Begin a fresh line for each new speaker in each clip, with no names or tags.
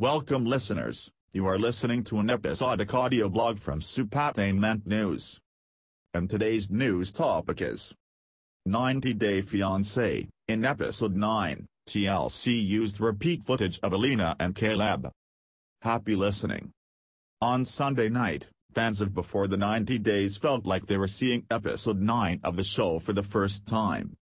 Welcome listeners, you are listening to an episodic audio blog from Supatainment News. And today's news topic is 90 Day Fiancé. In episode 9, TLC used repeat footage of Alina and Caleb. Happy listening. On Sunday night, fans of Before the 90 Days felt like they were seeing episode 9 of the show for the first time.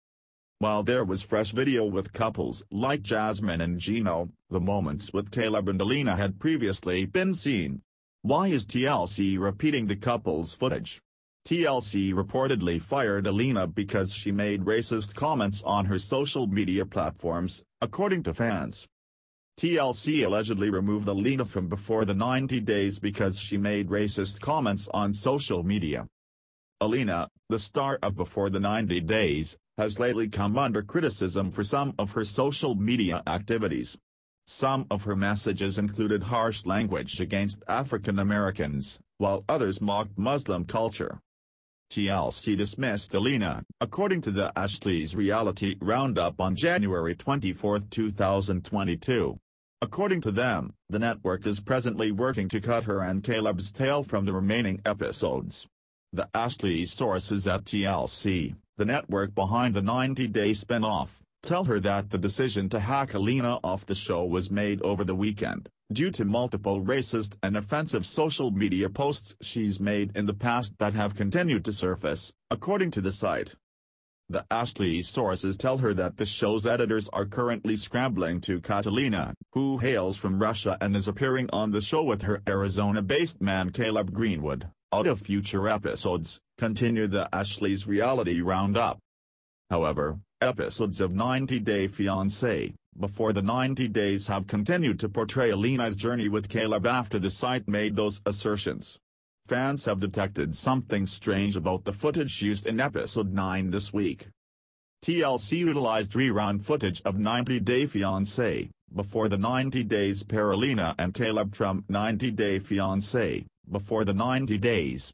While there was fresh video with couples like Jasmine and Gino, the moments with Caleb and Alina had previously been seen. Why is TLC repeating the couple's footage? TLC reportedly fired Alina because she made racist comments on her social media platforms, according to fans. TLC allegedly removed Alina from before the 90 days because she made racist comments on social media. Alina, the star of Before the 90 Days, has lately come under criticism for some of her social media activities. Some of her messages included harsh language against African Americans, while others mocked Muslim culture. TLC dismissed Alina, according to the Ashley's Reality Roundup on January 24, 2022. According to them, the network is presently working to cut her and Caleb's tale from the remaining episodes. The Ashley sources at TLC the network behind the 90-day spin-off, tell her that the decision to hack Alina off the show was made over the weekend, due to multiple racist and offensive social media posts she's made in the past that have continued to surface, according to the site. The Ashley sources tell her that the show's editors are currently scrambling to cut Alina, who hails from Russia and is appearing on the show with her Arizona-based man Caleb Greenwood, out of future episodes, continued the Ashley's reality roundup. However, episodes of 90 Day Fiancé, before the 90 days have continued to portray Alina's journey with Caleb after the site made those assertions. Fans have detected something strange about the footage used in episode 9 this week. TLC utilized rerun footage of 90 Day Fiancé, before the 90 days pair Alina and Caleb from 90 Day Fiancé, before the 90 days.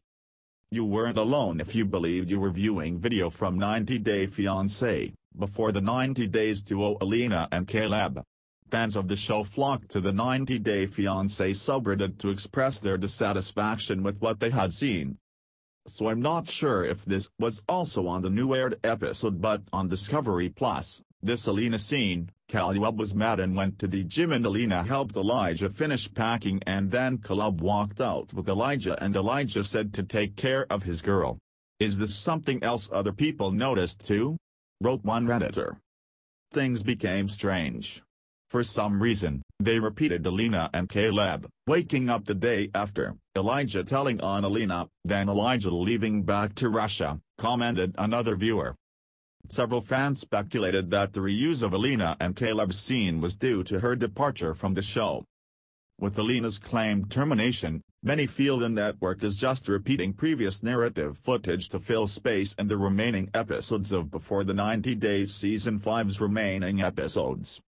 You weren't alone if you believed you were viewing video from 90 Day Fiancé, before the 90 Days duo Alina and Caleb. Fans of the show flocked to the 90 Day Fiancé subreddit to express their dissatisfaction with what they had seen. So I'm not sure if this was also on the new aired episode but on Discovery Plus, this Alina scene, Caleb was mad and went to the gym and Alina helped Elijah finish packing and then Caleb walked out with Elijah and Elijah said to take care of his girl. Is this something else other people noticed too? Wrote one redditor. Things became strange. For some reason, they repeated Alina and Caleb, waking up the day after, Elijah telling on Alina, then Elijah leaving back to Russia, commented another viewer. Several fans speculated that the reuse of Alina and Caleb's scene was due to her departure from the show. With Alina's claimed termination, many feel the network is just repeating previous narrative footage to fill space in the remaining episodes of Before the 90 Days Season 5's remaining episodes.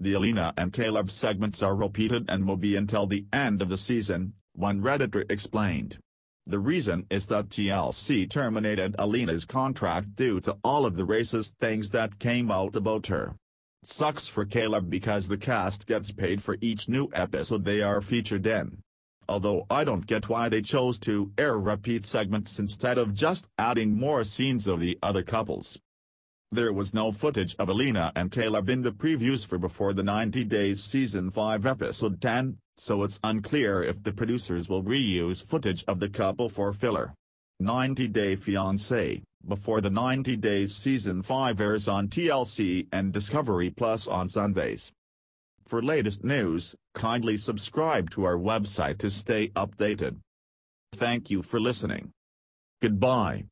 The Alina and Caleb segments are repeated and will be until the end of the season, one Redditor explained. The reason is that TLC terminated Alina's contract due to all of the racist things that came out about her. Sucks for Caleb because the cast gets paid for each new episode they are featured in. Although I don't get why they chose to air repeat segments instead of just adding more scenes of the other couples. There was no footage of Alina and Caleb in the previews for Before the 90 Days Season 5 Episode 10, so it's unclear if the producers will reuse footage of the couple for filler. 90 Day Fiancé, Before the 90 Days Season 5 airs on TLC and Discovery Plus on Sundays. For latest news, kindly subscribe to our website to stay updated. Thank you for listening. Goodbye.